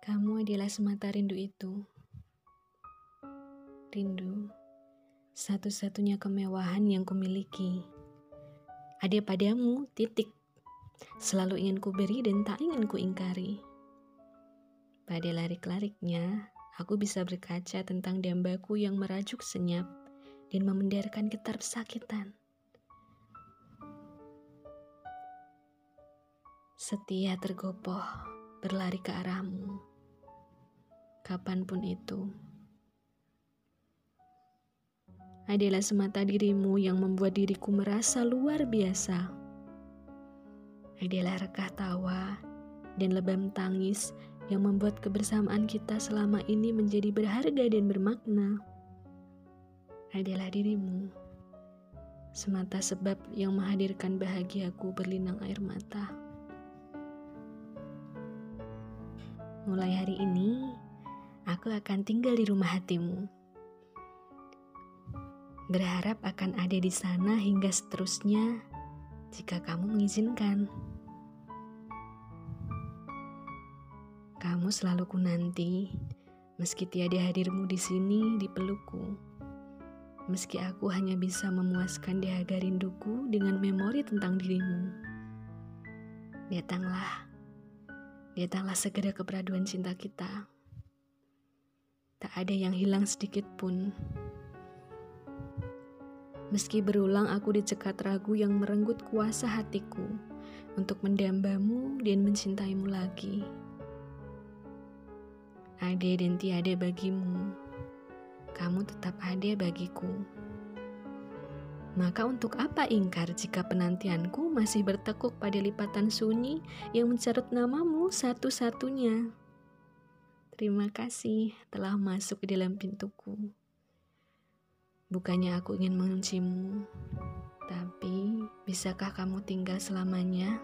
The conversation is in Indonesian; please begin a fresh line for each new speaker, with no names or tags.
Kamu adalah semata rindu itu. Rindu, satu-satunya kemewahan yang kumiliki. Ada padamu, titik. Selalu ingin ku beri dan tak ingin ku ingkari. Pada larik-lariknya, aku bisa berkaca tentang dambaku yang merajuk senyap dan memendarkan getar pesakitan. Setia tergopoh berlari ke arahmu kapan pun itu. Adalah semata dirimu yang membuat diriku merasa luar biasa. Adalah rekah tawa dan lebam tangis yang membuat kebersamaan kita selama ini menjadi berharga dan bermakna. Adalah dirimu, semata sebab yang menghadirkan bahagiaku berlinang air mata. Mulai hari ini, aku akan tinggal di rumah hatimu. Berharap akan ada di sana hingga seterusnya jika kamu mengizinkan. Kamu selalu ku nanti, meski tiada hadirmu di sini di pelukku. Meski aku hanya bisa memuaskan dahaga rinduku dengan memori tentang dirimu. Datanglah, datanglah segera keperaduan cinta kita. Tak ada yang hilang sedikit pun. Meski berulang aku dicekat ragu yang merenggut kuasa hatiku untuk mendambamu dan mencintaimu lagi. Ada dan tiada bagimu, kamu tetap ada bagiku. Maka untuk apa ingkar jika penantianku masih bertekuk pada lipatan sunyi yang mencarut namamu satu-satunya? Terima kasih telah masuk ke dalam pintuku. Bukannya aku ingin menguncimu, tapi bisakah kamu tinggal selamanya?